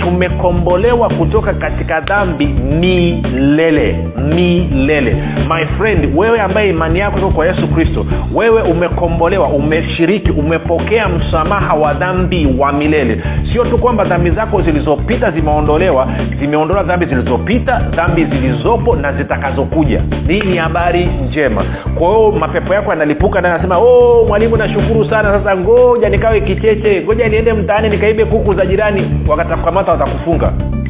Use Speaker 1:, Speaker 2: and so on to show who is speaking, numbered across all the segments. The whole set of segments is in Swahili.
Speaker 1: tumekombolewa kutoka katika dhambi milele milele. My friend wewe ambaye imani yako iko kwa yesu kristo wewe umekombolewa umeshiriki umepokea msamaha wa dhambi wa milele. Sio tu kwamba dhambi zako zilizopita zimeondolewa zimeondolewa dhambi zilizopita dhambi zilizopo na zitakazokuja. Hii ni habari njema. Kwa hiyo mapepo yako yanalipuka na anasema oh, mwalimu nashukuru sana. Sasa ngoja nikawe kicheche ngoja niende mtaani nikaibe kuku za jirani wakatakukamata watakufunga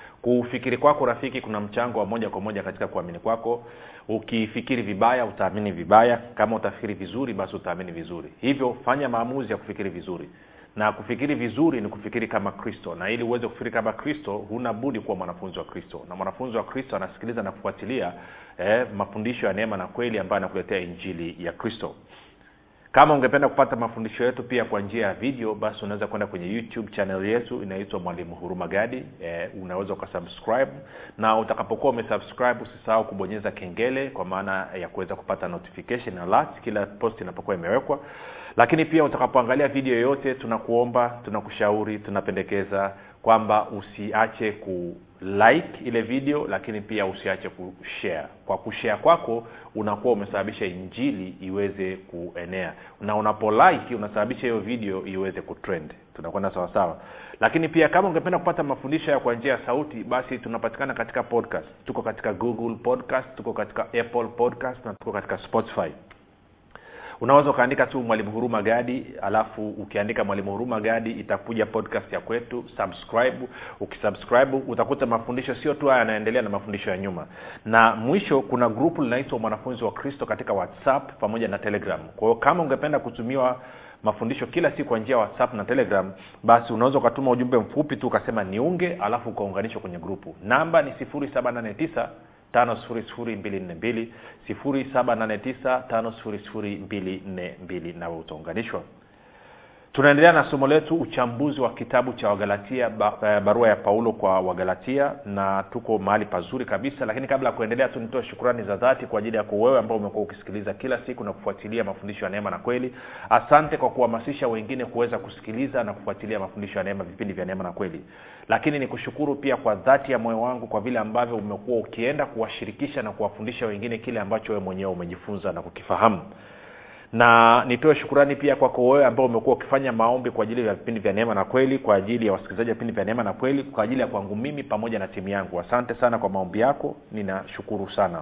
Speaker 1: kufikiri kwako rafiki kuna mchango wa moja kwa moja katika kuamini kwako. Ukifikiri vibaya utaamini vibaya. Kama utafikiri vizuri basi utaamini vizuri. Hivyo fanya maamuzi ya kufikiri vizuri. Na kufikiri vizuri ni kufikiri kama kristo. Na ili uweze kufikiri kama kristo huna budi kuwa mwanafunzi wa kristo. Na mwanafunzi wa kristo anasikiliza na kufuatilia eh, mafundisho ya neema na kweli ambayo anakuletea injili ya kristo kama ungependa kupata mafundisho yetu pia kwa njia ya video basi unaweza kwenda kwenye youtube channel yetu inaitwa mwalimu huruma gadi. E, unaweza ukasubscribe. Na utakapokuwa umesubscribe usisahau kubonyeza kengele kwa maana ya kuweza kupata notification alert kila post inapokuwa imewekwa. Lakini pia utakapoangalia video yoyote tunakuomba tunakushauri tunapendekeza kwamba usiache ku like ile video lakini pia usiache kushare kwa kushare kwako unakuwa umesababisha injili iweze kuenea. Na unapo like unasababisha hiyo video iweze kutrend tunakwenda sawasawa lakini pia kama ungependa kupata mafundisho ya kwa njia ya sauti basi tunapatikana katika podcast. Tuko katika google podcast tuko katika apple podcast na tuko katika spotify unaweza ukaandika tu mwalimu huruma gadi alafu ukiandika mwalimu huruma gadi itakuja podcast ya kwetu. Subscribe. Ukisubscribe utakuta mafundisho sio tu haya yanaendelea na mafundisho ya nyuma. Na mwisho kuna grupu linaitwa mwanafunzi wa kristo katika whatsapp pamoja na telegram. Kwa kama ungependa kutumiwa mafundisho kila siku kwa njia ya whatsapp na telegram basi unaweza ukatuma ujumbe mfupi tu ukasema niunge alafu ukaunganishwa kwenye grupu namba ni 789 5242 789 nawe utaunganishwa tunaendelea na somo letu uchambuzi wa kitabu cha wagalatia barua ya paulo kwa wagalatia na tuko mahali pazuri kabisa lakini kabla ya kuendelea tu nitoe shukurani za dhati kwa ajili yako wewe ambao umekuwa ukisikiliza kila siku na kufuatilia mafundisho ya neema na kweli. Asante kwa kuhamasisha wengine kuweza kusikiliza na kufuatilia mafundisho ya neema vipindi vya neema na kweli. Lakini ni kushukuru pia kwa dhati ya moyo wangu kwa vile ambavyo umekuwa ukienda kuwashirikisha na kuwafundisha wengine kile ambacho wewe mwenyewe umejifunza na kukifahamu na nitoe shukurani pia kwako wewe ambao umekuwa ukifanya maombi kwa ajili ya vipindi vya neema na kweli kwa ajili ya wasikilizaji wa vipindi vya neema na kweli kwa ajili ya kwangu mimi pamoja na timu yangu. Asante sana kwa maombi yako ninashukuru sana.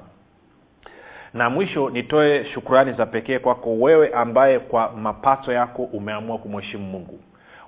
Speaker 1: Na mwisho nitoe shukurani za pekee kwako wewe ambaye kwa mapato yako umeamua kumheshimu mungu.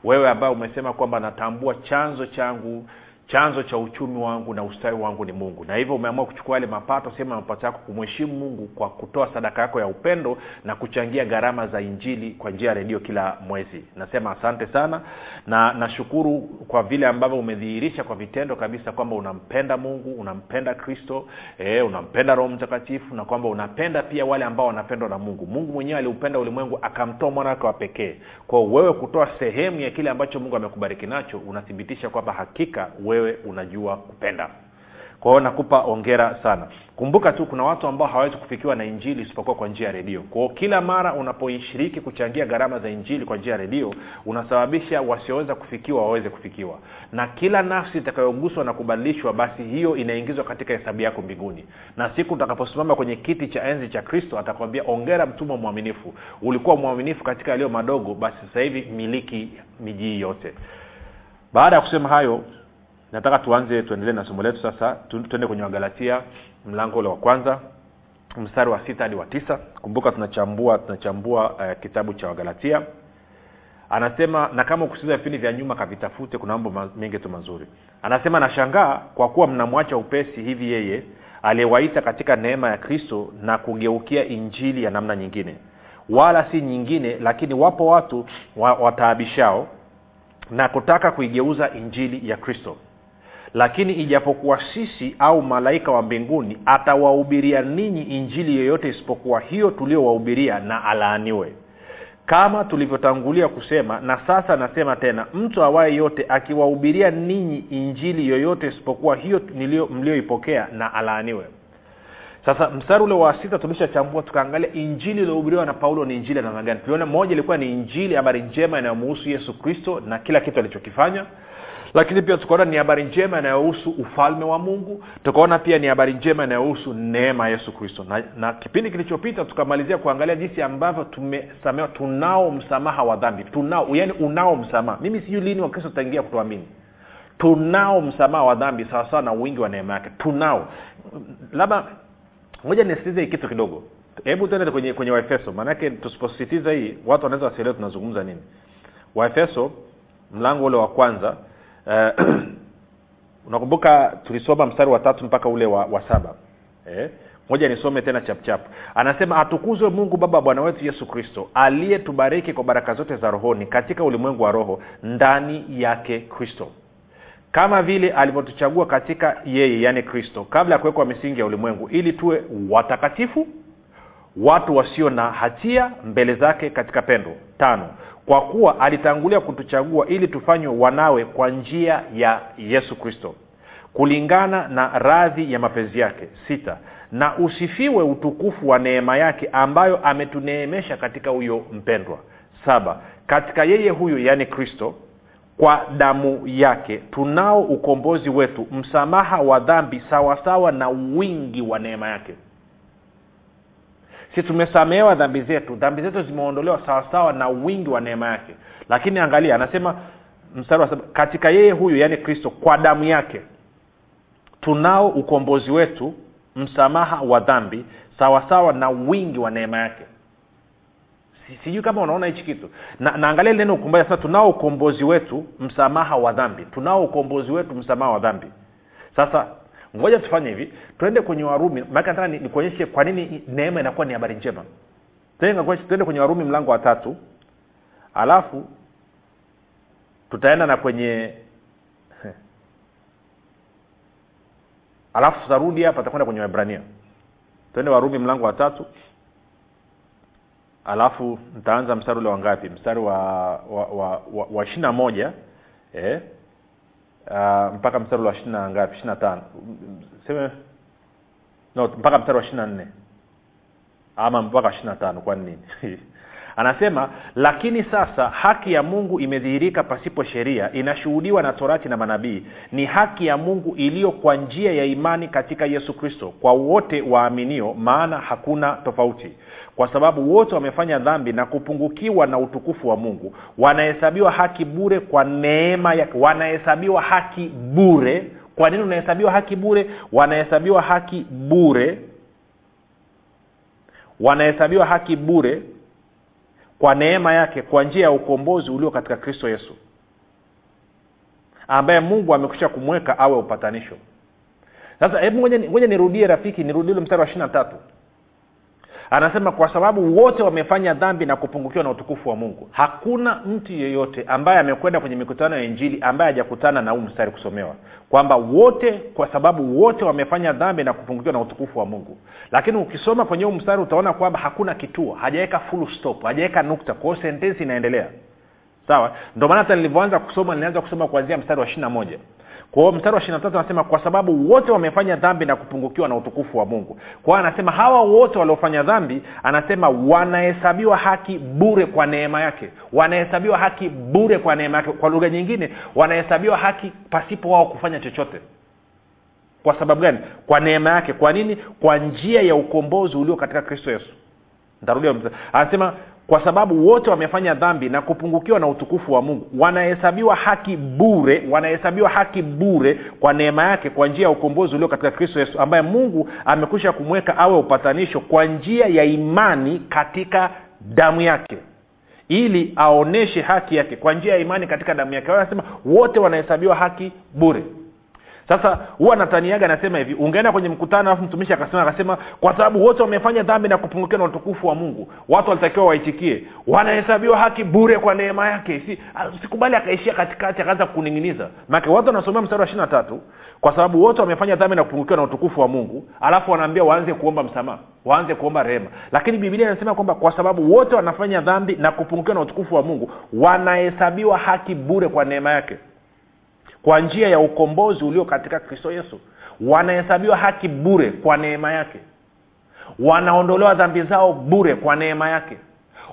Speaker 1: Wewe ambaye umesema kwamba natambua chanzo changu chanzo cha uchumi wangu na ustawi wangu ni mungu. Na hivyo umeamua kuchukua yale mapato sehemu ya mapato yako kumheshimu mungu kwa kutoa sadaka yako ya upendo na kuchangia gharama za injili kwa njia ya redio kila mwezi. Nasema asante sana na nashukuru kwa vile ambavyo umedhihirisha kwa vitendo kabisa kwamba unampenda mungu unampenda kristo e, unampenda roho mtakatifu na kwamba unapenda pia wale ambao wanapendwa na mungu. Mungu mwenyewe aliupenda ulimwengu akamtoa mwana wake wa pekee. Kwao wewe kutoa sehemu ya kile ambacho mungu amekubariki nacho unathibitisha kwamba hakika wewe unajua kupenda. Kwa hiyo nakupa ongera sana. Kumbuka tu kuna watu ambao hawawezi kufikiwa na injili isipokuwa kwa njia ya redio. Kwao kila mara unapoishiriki kuchangia gharama za injili kwa njia ya redio unasababisha wasioweza kufikiwa waweze kufikiwa. Na kila nafsi itakayoguswa na kubadilishwa basi hiyo inaingizwa katika hesabu yako mbinguni. Na siku utakaposimama kwenye kiti cha enzi cha kristo atakwambia ongera mtumwa mwaminifu. Ulikuwa mwaminifu katika yaliyo madogo basi sasa hivi miliki miji yote. Baada ya kusema hayo nataka tuanze tuendelee na somo letu sasa. Tuende kwenye wagalatia mlango ule wa kwanza mstari wa sita hadi wa tisa. Kumbuka tunachambua tunachambua uh, kitabu cha wagalatia. Anasema na kama ukusikiza vipindi vya nyuma kavitafute kuna mambo mengi tu mazuri. Anasema nashangaa kwa kuwa mnamwacha upesi hivi yeye aliyewaita katika neema ya kristo na kugeukia injili ya namna nyingine. Wala si nyingine lakini wapo watu wa, wataabishao na kutaka kuigeuza injili ya kristo lakini ijapokuwa sisi au malaika wa mbinguni atawahubiria ninyi injili yoyote isipokuwa hiyo tuliowahubiria na alaaniwe. Kama tulivyotangulia kusema na sasa nasema tena mtu awaye yote akiwahubiria ninyi injili yoyote isipokuwa hiyo mlioipokea na alaaniwe. Sasa mstari ule wa sita tulishachambua tukaangalia injili iliohubiriwa na paulo ni injili ya namna gani. Tuliona moja ilikuwa ni injili habari njema inayomuhusu yesu kristo na kila kitu alichokifanya lakini pia tukaona ni habari njema inayohusu ufalme wa mungu. Tukaona pia ni habari njema inayohusu neema ya yesu kristo. Na, na kipindi kilichopita tukamalizia kuangalia jinsi ambavyo tumesamewa tunao msamaha wa dhambi. Tunao yani unao msamaha. Mimi sijui lini wakristo tutaingia kutuamini. Tunao msamaha wa dhambi sawasawa na wingi wa neema yake. Tunao. Labda moja nisitize kitu kidogo. Hebu tuende kwenye kwenye waefeso. Maanake tusiposisitiza hii watu wanaweza wasielewe tunazungumza nini. Waefeso mlango ule wa kwanza uh, unakumbuka tulisoma mstari wa tatu mpaka ule wa, wa saba? Eh? moja nisome tena chapchap anasema atukuzwe mungu baba bwana wetu yesu kristo aliyetubariki kwa baraka zote za rohoni katika ulimwengu wa roho ndani yake kristo. Kama vile alivyotuchagua katika yeye yaani kristo kabla ya kuwekwa misingi ya ulimwengu ili tuwe watakatifu watu wasio na hatia mbele zake katika pendo. Tano kwa kuwa alitangulia kutuchagua ili tufanywe wanawe kwa njia ya yesu kristo. Kulingana na radhi ya mapenzi yake. Sita na usifiwe utukufu wa neema yake ambayo ametuneemesha katika huyo mpendwa. Saba katika yeye huyo yaani kristo kwa damu yake tunao ukombozi wetu msamaha wa dhambi sawasawa na wingi wa neema yake si tumesamehewa dhambi zetu dhambi zetu zimeondolewa sawasawa na wingi wa neema yake. Lakini angalia anasema mstari wa saba katika yeye huyu yaani kristo kwa damu yake tunao ukombozi wetu msamaha wa dhambi sawasawa na wingi wa neema yake. Sijui kama unaona hichi kitu. Na naangalia neno ukombozi sasa tunao ukombozi wetu msamaha wa dhambi. Tunao ukombozi wetu msamaha wa dhambi. Sasa ngoja tufanye hivi. Twende kwenye warumi maana nataka nikuonyeshe kwa nini neema inakuwa ni habari njema. Twende kwenye warumi mlango wa tatu. Alafu tutaenda na kwenye alafu tutarudi hapa tutakwenda kwenye wahibrania twende warumi mlango wa tatu. Alafu ntaanza mstari ule wangapi mstari wa wa, wa, wa, wa ishiri na moja eh? Uh, mpaka mstari wa ishiri na ngapi? Ishiri na tano. Seme no mpaka mstari wa ishiri na nne. Ama mpaka ishiri na tano kwani nini anasema lakini sasa haki ya mungu imedhihirika pasipo sheria inashuhudiwa na torati na manabii. Ni haki ya mungu iliyo kwa njia ya imani katika yesu kristo kwa wote waaminio maana hakuna tofauti. Kwa sababu wote wamefanya dhambi na kupungukiwa na utukufu wa mungu. Wanahesabiwa haki bure kwa neema yake wanahesabiwa haki bure. Kwa nini unahesabiwa haki bure? Wanahesabiwa haki bure. Wanahesabiwa haki bure kwa neema yake kwa njia ya ukombozi ulio katika kristo yesu ambaye mungu amekwisha kumweka awe upatanisho. Sasa hebu ngoja nirudie rafiki nirudie ule mstari wa ishiri na tatu anasema kwa sababu wote wamefanya dhambi na kupungukiwa na utukufu wa mungu hakuna mtu yeyote ambaye amekwenda kwenye mikutano ya injili ambaye hajakutana na huu mstari kusomewa. Kwamba wote kwa sababu wote wamefanya dhambi na kupungukiwa na utukufu wa mungu. Lakini ukisoma kwenye huu mstari utaona kwamba hakuna kituo hajaweka full stop hajaweka nukta. Kwao sentensi inaendelea. Sawa? Ndio maana hata nilivyoanza kusoma nilianza kusoma kuanzia mstari wa ishiri na moja kwa hiyo mstari wa ishiri tatu anasema kwa sababu wote wamefanya dhambi na kupungukiwa na utukufu wa mungu. Kwa hiyo anasema hawa wote waliofanya dhambi anasema wanahesabiwa haki bure kwa neema yake. Wanahesabiwa haki bure kwa neema yake. Kwa lugha nyingine wanahesabiwa haki pasipo wao kufanya chochote. Kwa sababu gani? Kwa neema yake. Kwa nini? Kwa njia ya ukombozi ulio katika kristo yesu. Ntarudia anasema kwa sababu wote wamefanya dhambi na kupungukiwa na utukufu wa mungu. Wanahesabiwa haki bure wanahesabiwa haki bure kwa neema yake kwa njia ya ukombozi ulio katika kristo yesu ambaye mungu amekwisha kumweka awe upatanisho kwa njia ya imani katika damu yake ili aoneshe haki yake. Kwa njia ya imani katika damu yake. Anasema wote wanahesabiwa haki bure sasa huwa nataniaga anasema hivi ungeenda kwenye mkutano alafu mtumishi akasema akasema kwa sababu wote wamefanya dhambi na kupungukiwa na utukufu wa mungu. Watu walitakiwa waitikie. Wanahesabiwa haki bure kwa neema yake. Si, sikubali akaishia katikati akaanza kuning'iniza. Maake watu wanasomea mstari wa ishiri na tatu kwa sababu wote wamefanya dhambi na kupungukiwa na utukufu wa mungu alafu wanaambia waanze kuomba msamaha waanze kuomba rehema. Lakini bibilia inasema kwamba kwa sababu wote wanafanya dhambi na kupungukiwa na utukufu wa mungu wanahesabiwa haki bure kwa neema yake kwa njia ya ukombozi ulio katika kristo yesu. Wanahesabiwa haki bure kwa neema yake. Wanaondolewa dhambi zao bure kwa neema yake.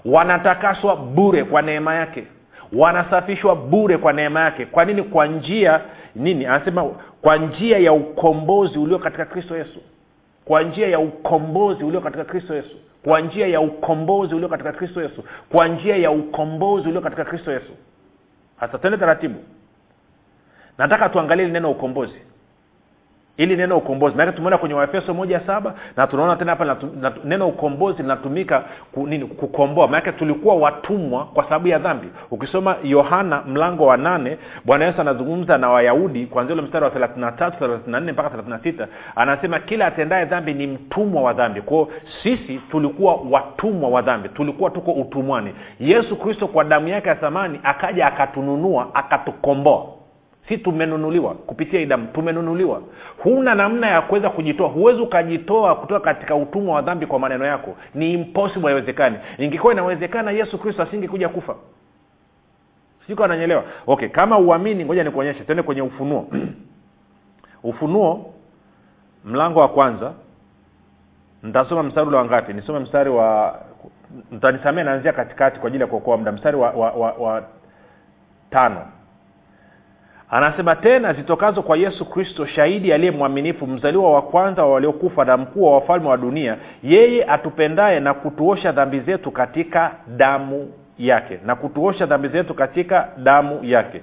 Speaker 1: Wanatakaswa bure kwa neema yake. Wanasafishwa bure kwa neema yake. Kwa nini? Kwa njia nini? Anasema kwa njia ya ukombozi ulio katika kristo yesu. Kwa njia ya ukombozi ulio katika kristo yesu. Kwa njia ya ukombozi ulio katika kristo yesu. Kwa njia ya ukombozi ulio katika kristo yesu. Hasa tende taratibu nataka tuangalie ili neno ukombozi. Ili neno ukombozi. Maanake tumeona kwenye waefeso moja saba na tunaona tena hapa neno ukombozi linatumika ku, nini kukomboa. Maanake tulikuwa watumwa kwa sababu ya dhambi. Ukisoma yohana mlango wa nane bwana yesu anazungumza na wayahudi kwanzia ule mstari wa thelathinatatu na tatu thelathini mpaka thelathinasita anasema kila atendaye dhambi ni mtumwa wa dhambi. Kwao sisi tulikuwa watumwa wa dhambi. Tulikuwa tuko utumwani. Yesu kristo kwa damu yake ya thamani akaja akatununua akatukomboa si tumenunuliwa kupitia idamu tumenunuliwa. Huna namna ya kuweza kujitoa. Huwezi ukajitoa kutoka katika utumwa wa dhambi kwa maneno yako. Ni impossible haiwezekani. Ingekuwa inawezekana yesu kristo asingekuja kufa. Siko ananyelewa okay kama uamini ngoja nikuonyeshe. Tuende kwenye ufunuo. Ufunuo mlango wa kwanza. Ntasoma mstari ule wangapi nisome mstari wa mtanisamia naanzia katikati kwa ajili ya kuokoa muda. Mstari wa, wa, wa, wa tano anasema tena zitokazo kwa yesu kristo shahidi aliye mwaminifu mzaliwa wa kwanza wa waliokufa na mkuu wa wafalme wa dunia yeye atupendaye na kutuosha dhambi zetu katika damu yake na kutuosha dhambi zetu katika damu yake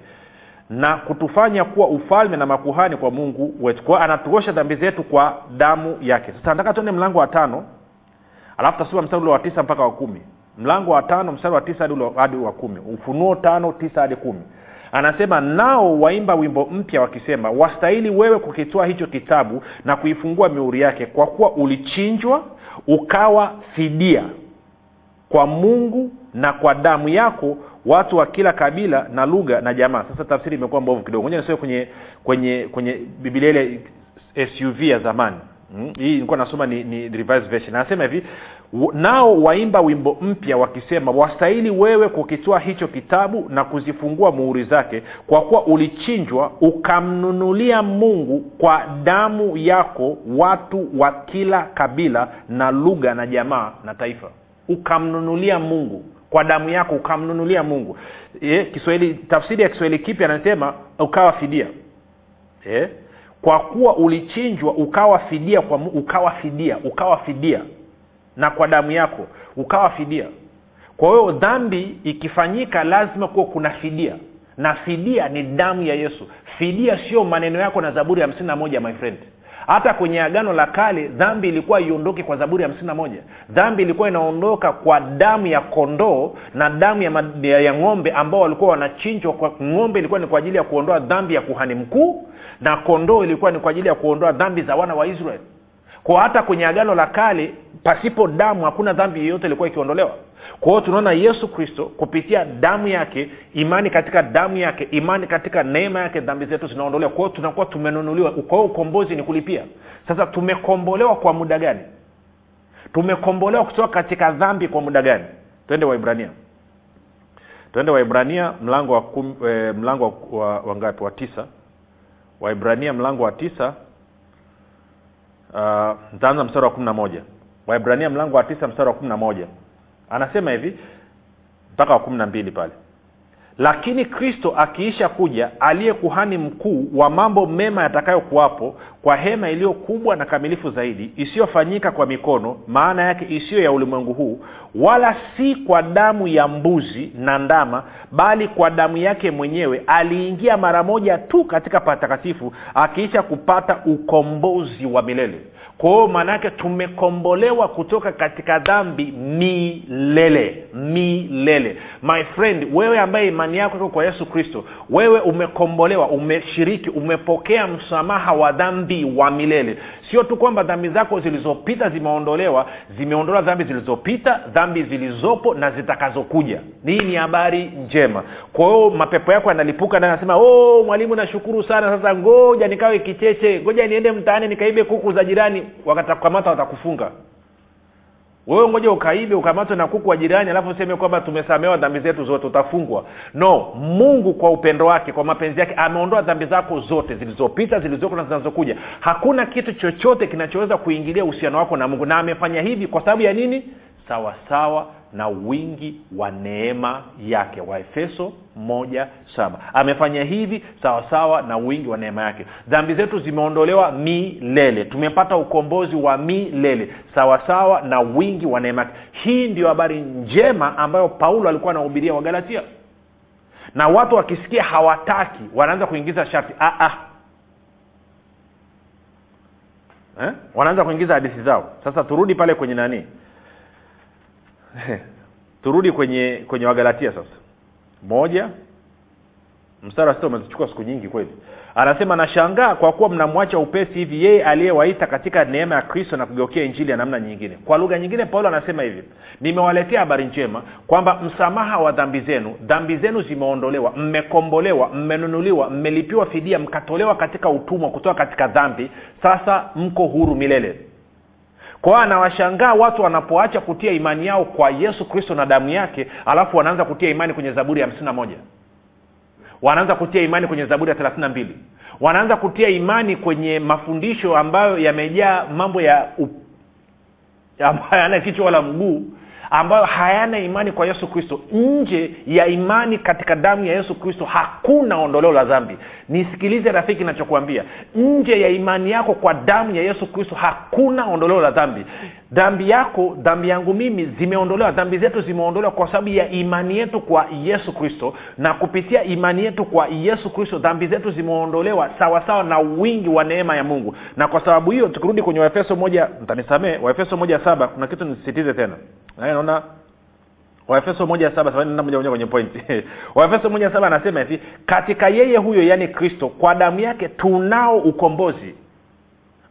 Speaker 1: na kutufanya kuwa ufalme na makuhani kwa mungu wetu. Kwao anatuosha dhambi zetu kwa damu yake. Sasa nataka tuende mlango wa tano alafu tasoma mstari ule wa tisa mpaka wa kumi. Mlango wa tano mstari wa tisa hadi wa kumi. Ufunuo tano tisa hadi kumi anasema nao waimba wimbo mpya wakisema wastahili wewe kukitoa hicho kitabu na kuifungua miuri yake kwa kuwa ulichinjwa ukawa fidia kwa mungu na kwa damu yako watu wa kila kabila na lugha na jamaa sasa tafsiri imekuwa mbovu kidogo. Nisome kwenye kwenye kwenye bibilia ile suv ya zamani. Hmm? hii nilikuwa nasoma ni, ni revised version. Anasema hivi nao waimba wimbo mpya wakisema wastahili wewe kukitoa hicho kitabu na kuzifungua muhuri zake kwa kuwa ulichinjwa ukamnunulia mungu kwa damu yako watu wa kila kabila na lugha na jamaa na taifa. Ukamnunulia mungu kwa damu yako ukamnunulia mungu. E, kiswahili tafsiri ya kiswahili kipya anasema ukawa fidia. E, kwa kuwa ulichinjwa ukawa fidia kwa ukawa fidia ukawa fidia na kwa damu yako ukawa fidia. Kwa hiyo dhambi ikifanyika lazima kuwa kuna fidia. Na fidia ni damu ya yesu. Fidia sio maneno yako na zaburi ya hamsini na moja my friend. Hata kwenye agano la kale dhambi ilikuwa iondoke kwa zaburi ya hamsini na moja. Dhambi ilikuwa inaondoka kwa damu ya kondoo na damu ya, mad- ya ng'ombe ambao walikuwa wanachinjwa kwa ng'ombe ilikuwa ni kwa ajili ya kuondoa dhambi ya kuhani mkuu na kondoo ilikuwa ni kwa ajili ya kuondoa dhambi za wana wa israeli. Kwa hata kwenye agano la kale pasipo damu hakuna dhambi yeyote ilikuwa ikiondolewa. Kwa hiyo tunaona yesu kristo kupitia damu yake imani katika damu yake imani katika neema yake dhambi zetu zinaondolewa. Kwa hiyo tunakuwa tumenunuliwa. Kwa hiyo ukombozi ni kulipia. Sasa tumekombolewa kwa muda gani? Tumekombolewa kutoka katika dhambi kwa muda gani? Twende waibrania twende waibrania mlango wa kum, e, mlango wa, wa, wa ngapi? Wa tisa. Waibrania mlango wa tisa. Uh, ntaanza mstari wa kumi na moja waibrania mlango wa tisa mstari wa kumi na moja. Anasema hivi mpaka wa kumi na mbili pale. Lakini kristo akiisha kuja aliye kuhani mkuu wa mambo mema yatakayokuwapo kwa hema iliyo kubwa na kamilifu zaidi isiyofanyika kwa mikono maana yake isiyo ya ulimwengu huu wala si kwa damu ya mbuzi na ndama bali kwa damu yake mwenyewe aliingia mara moja tu katika patakatifu akiisha kupata ukombozi wa milele kwa hiyo maana tumekombolewa kutoka katika dhambi milele milele. My friend wewe ambaye imani yako iko kwa yesu kristo wewe umekombolewa umeshiriki umepokea msamaha wa dhambi wa milele. Sio tu kwamba dhambi zako zilizopita zimeondolewa zimeondolewa dhambi zilizopita dhambi zilizopo na zitakazokuja. Hii ni habari njema. Kwa hiyo mapepo yako yanalipuka na anasema oh, mwalimu nashukuru sana. Sasa ngoja nikawe kicheche ngoja niende mtaani nikaibe kuku za jirani wakatakamata watakufunga. Wewe ngoja ukaibe ukamatwe na kuku wa jirani alafu useme kwamba tumesamewa dhambi zetu zote utafungwa. No mungu kwa upendo wake kwa mapenzi yake ameondoa dhambi zako zote zilizopita zilizoko na zinazokuja. Hakuna kitu chochote kinachoweza kuingilia uhusiano wako na mungu na amefanya hivi kwa sababu ya nini? Sawasawa sawa na wingi wa neema yake. Waefeso moja saba. Amefanya hivi sawasawa sawa na wingi wa neema yake. Dhambi zetu zimeondolewa milele. Tumepata ukombozi wa milele sawasawa sawa na wingi wa neema yake. Hii ndio habari njema ambayo paulo alikuwa anahubiria wagalatia. Na watu wakisikia hawataki wanaanza kuingiza sharti ah, ah. Eh? wanaanza kuingiza hadithi zao. Sasa turudi pale kwenye nanii turudi kwenye kwenye wagalatia sasa. Moja mstari wa sita umezichukua siku nyingi kweli. Anasema nashangaa kwa kuwa mnamwacha upesi hivi yeye aliyewaita katika neema ya kristo na kugeukia injili ya namna nyingine. Kwa lugha nyingine paulo anasema hivi nimewaletea habari njema kwamba msamaha wa dhambi zenu dhambi zenu zimeondolewa mmekombolewa mmenunuliwa mmelipiwa fidia mkatolewa katika utumwa kutoka katika dhambi. Sasa mko huru milele kwao anawashangaa watu wanapoacha kutia imani yao kwa yesu kristo na damu yake alafu wanaanza kutia imani kwenye zaburi ya hamsini moja. Wanaanza kutia imani kwenye zaburi ya thelathini na mbili. Wanaanza kutia imani kwenye mafundisho ambayo yamejaa mambo ya ambayo yana kichwa wala mguu ambayo hayana imani kwa yesu kristo. Nje ya imani katika damu ya yesu kristo hakuna ondoleo la dhambi. Nisikilize rafiki nachokuambia nje ya imani yako kwa damu ya yesu kristo hakuna ondoleo la dhambi dhambi yako dhambi yangu mimi zimeondolewa. Dhambi zetu zimeondolewa kwa sababu ya imani yetu kwa yesu kristo. Na kupitia imani yetu kwa yesu kristo dhambi zetu zimeondolewa sawasawa na wingi wa neema ya mungu. Na kwa sababu hiyo tukirudi kwenye waefeso moja mtanisamee waefeso moja saba kuna kitu nisisitize tena. Naona waefeso moja saba moja moja kwenye pointi waefeso moja saba anasema hivi katika yeye huyo yaani kristo kwa damu yake tunao ukombozi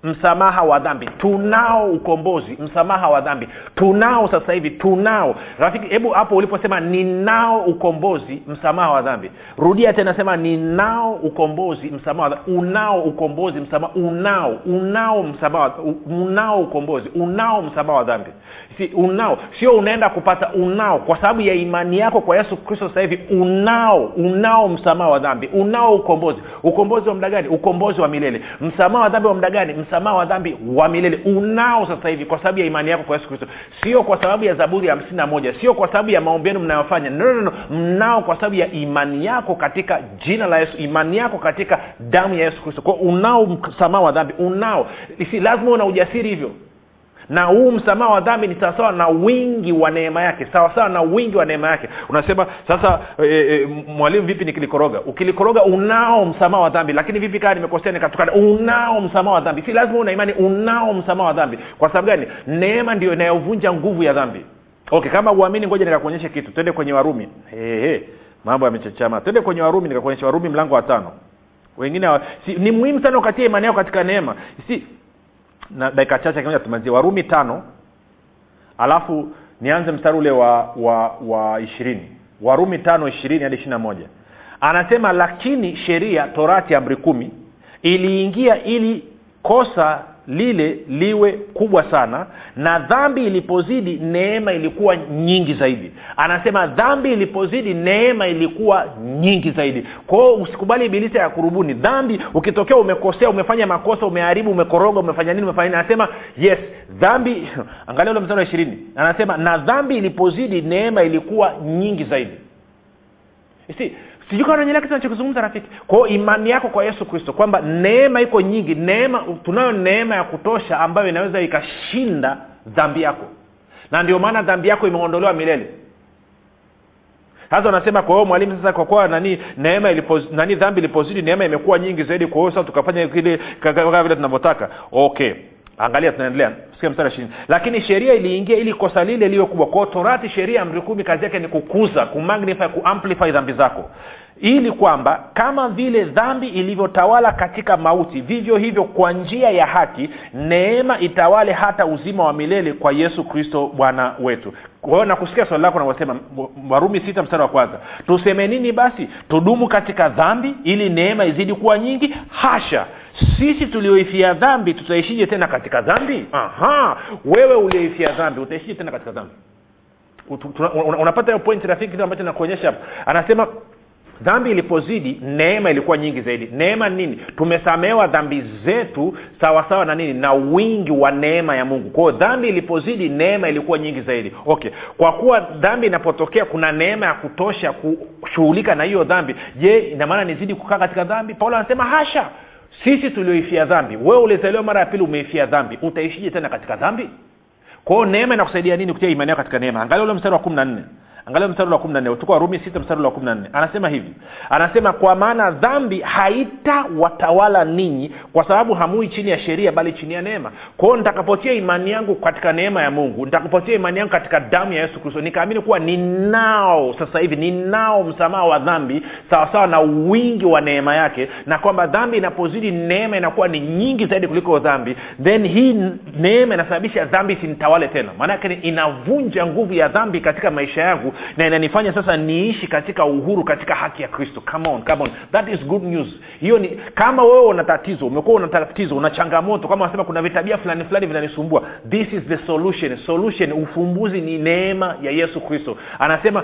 Speaker 1: msamaha wa dhambi. Tunao ukombozi. Msamaha wa dhambi. Tunao sasa hivi. Tunao. Rafiki hebu hapo uliposema ninao ukombozi msamaha wa dhambi. Rudia tena sema ninao ukombozi msamaha wa dhambi. Unao ukombozi msamaha. Unao. Unao msamaha unao ukombozi. Unao msamaha wa dhambi. Si unao. Sio unaenda kupata unao. Kwa sababu ya imani yako kwa yesu kristo sasa hivi unao. Unao msamaha wa dhambi. Unao ukombozi. Ukombozi wa muda gani? Ukombozi wa milele. Msamaha wa dhambi wa muda gani msamaha wa dhambi wa milele unao sasa hivi kwa sababu ya imani yako kwa yesu kristo. Sio kwa sababu ya zaburi ya hamsini na moja sio kwa sababu ya maombi yenu mnayofanya. No, no, no. mnao kwa sababu ya imani yako katika jina la yesu imani yako katika damu ya yesu kristo. Kwao unao msamaha wa dhambi unao. Si lazima una ujasiri hivyo na huu msamaha wa dhambi ni sawasawa na wingi wa neema yake sawasawa na wingi wa neema yake. Unasema sasa e, e, mwalimu vipi nikilikoroga? Ukilikoroga unao msamaha wa dhambi lakini vipi kaa nimekosea nikatukana? Unao msamaha wa dhambi. Si lazima una imani unao msamaha wa dhambi. Kwa sababu gani? Neema ndio inayovunja nguvu ya dhambi. Okay kama uamini ngoja nikakuonyeshe kitu. Twende kwenye warumi. Mambo yamechachama twende kwenye warumi nikakuonyesha warumi mlango wa tano. Wengine si, ni muhimu sana ukatia imani yao katika neema. Si na dakika chache kimoja tumalizie warumi tano alafu nianze mstari ule wa wa wa ishirini. Warumi tano ishirini hadi ishirina moja. Anasema lakini sheria torati amri kumi iliingia ili kosa lile liwe kubwa sana na dhambi ilipozidi neema ilikuwa nyingi zaidi. Anasema dhambi ilipozidi neema ilikuwa nyingi zaidi. Kwao usikubali ibilisi ya kurubuni. Dhambi ukitokea umekosea umefanya makosa umeharibu umekoroga umefanya nini umefanya nini? Anasema yes dhambi angalia ule mstari wa ishirini. Anasema na dhambi ilipozidi neema ilikuwa nyingi zaidi. Si sijui kama nanyelea kitu nachokizungumza rafiki. Kwao imani yako kwa yesu kristo kwamba neema iko nyingi neema tunayo neema ya kutosha ambayo inaweza ikashinda dhambi yako. Na ndio maana dhambi yako imeondolewa milele. Sasa unasema kwa hiyo mwalimu sasa kwa kuwa nani neema ilipo, nani dhambi ilipozidi neema imekuwa nyingi zaidi kwa hiyo sasa tukafanya kile kama vile tunavyotaka. Okay angalia tunaendelea. Mstari ishirini. Lakini sheria iliingia ili kosa lile liwe kubwa. Kwao torati sheria amri kumi kazi yake ni kukuza kumagnify kuamplify dhambi zako ili kwamba kama vile dhambi ilivyotawala katika mauti vivyo hivyo kwa njia ya haki neema itawale hata uzima wa milele kwa yesu kristo bwana wetu. Kwa hiyo nakusikia swali lako navyosema warumi sita mstari wa kwanza. Tuseme nini basi? Tudumu katika dhambi ili neema izidi kuwa nyingi? Hasha! Sisi tulioifia dhambi tutaishije tena katika dhambi? Aha! Wewe ulioifia dhambi utaishije tena katika dhambi? Unapata hiyo point rafiki kitu ambacho nakuonyesha hapo anasema dhambi ilipozidi neema ilikuwa nyingi zaidi. Neema nini? Tumesamehewa dhambi zetu sawasawa na nini? Na wingi wa neema ya mungu. Kwao dhambi ilipozidi neema ilikuwa nyingi zaidi. Okay. Kwa kuwa dhambi inapotokea kuna neema ya kutosha kushughulika na hiyo dhambi. Je inamaana nizidi kukaa katika dhambi? Paulo anasema hasha! Sisi tulioifia dhambi. Wewe ulizaliwa mara ya pili umeifia dhambi. Utaishije tena katika dhambi? Kwao neema inakusaidia nini kutia imani yao katika neema? Angalia ule mstari wa kumi na nne angalia mstari wa kumi na nne. Tuko warumi sita mstari wa kumi na nne. Anasema hivi. Anasema kwa maana dhambi haitawatawala ninyi kwa sababu hamui chini ya sheria bali chini ya neema. Kwao nitakapotia imani yangu katika neema ya mungu nitakapotia imani yangu katika damu ya yesu kristo nikaamini kuwa ninao sasa hivi ninao msamaha wa dhambi sawasawa na wingi wa neema yake na kwamba dhambi inapozidi neema inakuwa ni nyingi zaidi kuliko dhambi then hii neema inasababisha dhambi sinitawale tena. Maanake inavunja nguvu ya dhambi katika maisha yangu na inanifanya sasa niishi katika uhuru katika haki ya kristo. Come on, come on. that is good news. Hiyo ni kama wewe una tatizo umekuwa una tatizo una changamoto kama unasema kuna vitabia fulani fulani vinanisumbua this is the solution. Solution ufumbuzi ni neema ya yesu kristo. Anasema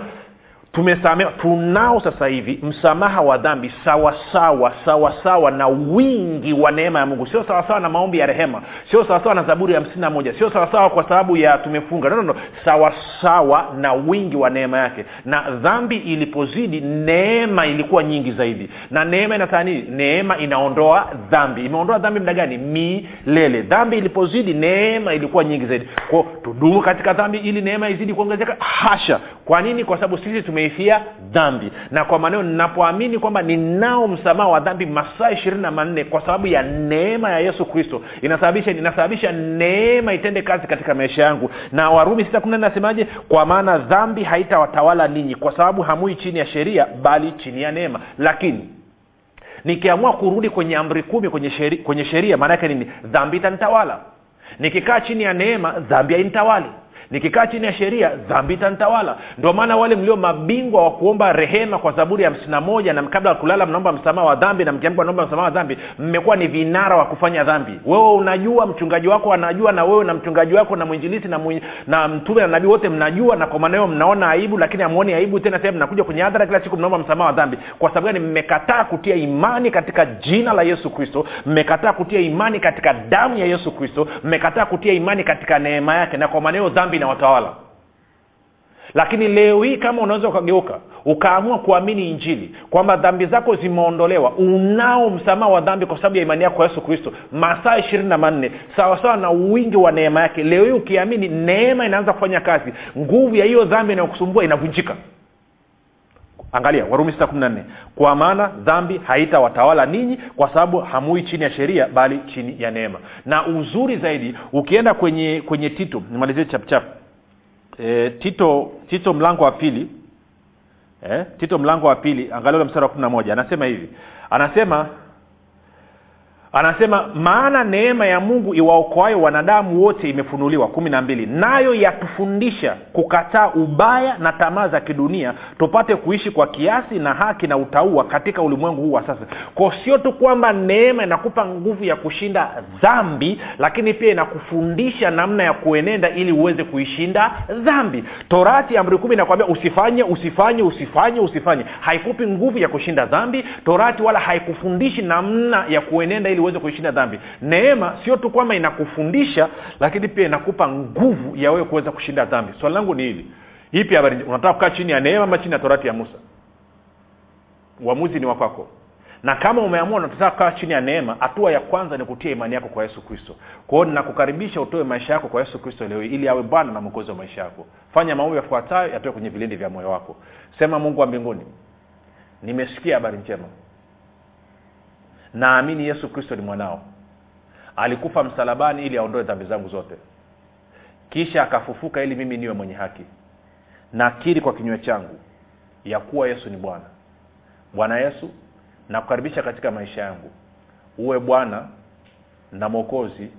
Speaker 1: tumesamewa tunao sasa hivi msamaha wa dhambi sawasawa sawasawa na wingi wa neema ya mungu. Sio sawasawa na maombi ya rehema sio sawasawa na zaburi ya hamsini na moja sio sawasawa kwa sababu ya tumefunga. No, no, no. sawasawa na wingi wa neema yake. Na dhambi ilipozidi neema ilikuwa nyingi zaidi. Na neema inataa nini? Neema inaondoa dhambi. Imeondoa dhambi mda gani? Milele. Dhambi ilipozidi neema ilikuwa nyingi zaidi. Kwao tudumu katika dhambi ili neema izidi kuongezeka? Hasha kwa nini? Kwa sababu sisi tumeifia dhambi. Na kwa maneno ninapoamini kwamba ninao msamaha wa dhambi masaa ishirini na manne kwa sababu ya neema ya yesu kristo inasababisha inasababisha neema itende kazi katika maisha yangu. Na warumi sita kumi nasemaje? Kwa maana dhambi haitawatawala ninyi kwa sababu hamui chini ya sheria bali chini ya neema. Lakini nikiamua kurudi kwenye amri kumi kwenye sheria, kwenye sheria maana yake nini? Dhambi itanitawala. Nikikaa chini ya neema dhambi hainitawali nikikaa chini ya sheria dhambi itanitawala. Ndio maana wale mlio mabingwa wa kuomba rehema kwa zaburi ya hamsina moja na kabla ya kulala mnaomba msamaha wa dhambi na mkiamka naomba msamaha wa dhambi mmekuwa ni vinara wa kufanya dhambi. Wewe unajua mchungaji wako anajua na wewe na mchungaji wako na mwinjilisi na, mwin... na mtume na nabii wote mnajua na kwa maneo mnaona aibu lakini amuoni aibu tena sehemu mnakuja kwenye hadhara kila siku mnaomba msamaha wa dhambi. Kwa sababu gani? Mmekataa kutia imani katika jina la yesu kristo. Mmekataa kutia imani katika damu ya yesu kristo. Mmekataa kutia imani katika neema yake. Na kwa maneo dhambi inawatawala lakini leo hii kama unaweza ukageuka ukaamua kuamini injili kwamba dhambi zako zimeondolewa unao msamaha wa dhambi kwa sababu ya imani yako kwa yesu kristo masaa ishirini na manne sawasawa na wingi wa neema yake. Leo hii ukiamini neema inaanza kufanya kazi nguvu ya hiyo dhambi inayokusumbua inavunjika angalia warumi sita kumi na nne. Kwa maana dhambi haitawatawala ninyi kwa sababu hamui chini ya sheria bali chini ya neema. Na uzuri zaidi ukienda kwenye kwenye tito nimalizie chapchap e, tito tito mlango wa pili. E, tito mlango wa pili angalia mstari wa kumi na moja. Anasema hivi. Anasema anasema maana neema ya mungu iwaokoayo wanadamu wote imefunuliwa. Kumi na mbili. Nayo yatufundisha kukataa ubaya na tamaa za kidunia tupate kuishi kwa kiasi na haki na utaua katika ulimwengu huu wa sasa. Ko sio tu kwamba neema inakupa nguvu ya kushinda dhambi lakini pia inakufundisha namna ya kuenenda ili uweze kuishinda dhambi. Torati amri kumi inakwambia usifanye usifanye usifanye usifanye. Haikupi nguvu ya kushinda dhambi torati wala haikufundishi namna ya kuenenda ili uweze kuishinda dhambi. Neema sio tu kwamba inakufundisha lakini pia inakupa nguvu ya wewe kuweza kushinda dhambi. Swali langu ni hili. Ipi habari? Unataka kukaa chini ya neema ama chini ya torati ya musa? Uamuzi ni wakwako na kama umeamua unataka kukaa chini ya neema hatua ya kwanza ni kutia imani yako kwa yesu kristo. Kwa ninakukaribisha utoe maisha yako kwa yesu kristo leo ili awe bwana na mwokozi wa maisha yako. Fanya maombi yafuatayo yatoe kwenye vilindi vya moyo wako. Sema mungu wa mbinguni nimesikia habari njema naamini yesu kristo ni mwanao. Alikufa msalabani ili aondoe dhambi zangu zote. Kisha akafufuka ili mimi niwe mwenye haki. Nakiri kwa kinywa changu ya kuwa yesu ni bwana. Bwana yesu nakukaribisha katika maisha yangu. Uwe bwana na mwokozi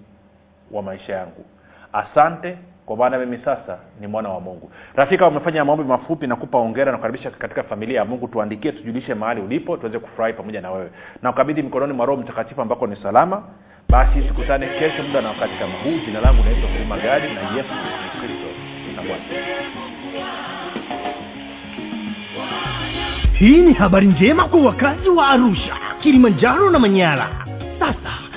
Speaker 1: wa maisha yangu. Asante kwa maana mimi sasa ni mwana wa mungu. Rafika umefanya maombi mafupi nakupa ongera nakukaribisha katika familia ya mungu. Tuandikie tujulishe mahali ulipo tuweze kufurahi pamoja na wewe. Na ukabidhi mikononi mwa roho mtakatifu ambako ni salama. Basi tukutane kesho muda na wakati kama huu. Jina langu naitwa huruma gadi na yesu kristo na bwana.
Speaker 2: Hii ni habari njema kwa wakazi wa arusha kilimanjaro na manyara. Sasa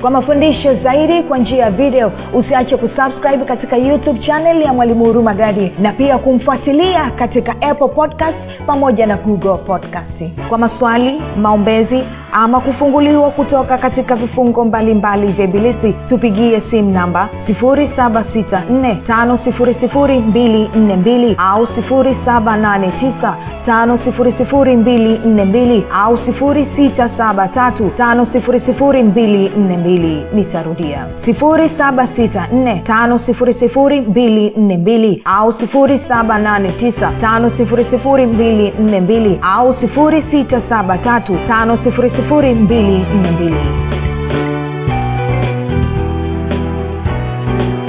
Speaker 3: kwa mafundisho zaidi kwa njia ya video usiache kusubscribe katika youtube channel ya mwalimu huruma gadi na pia kumfuatilia katika apple podcast pamoja na google podcast kwa maswali maombezi ama kufunguliwa kutoka katika vifungo mbalimbali vya ibilisi. Tupigie simu namba 7645242 au 7895242 au 6735242 nitarudia. 7645242 au 7895242 au before in in.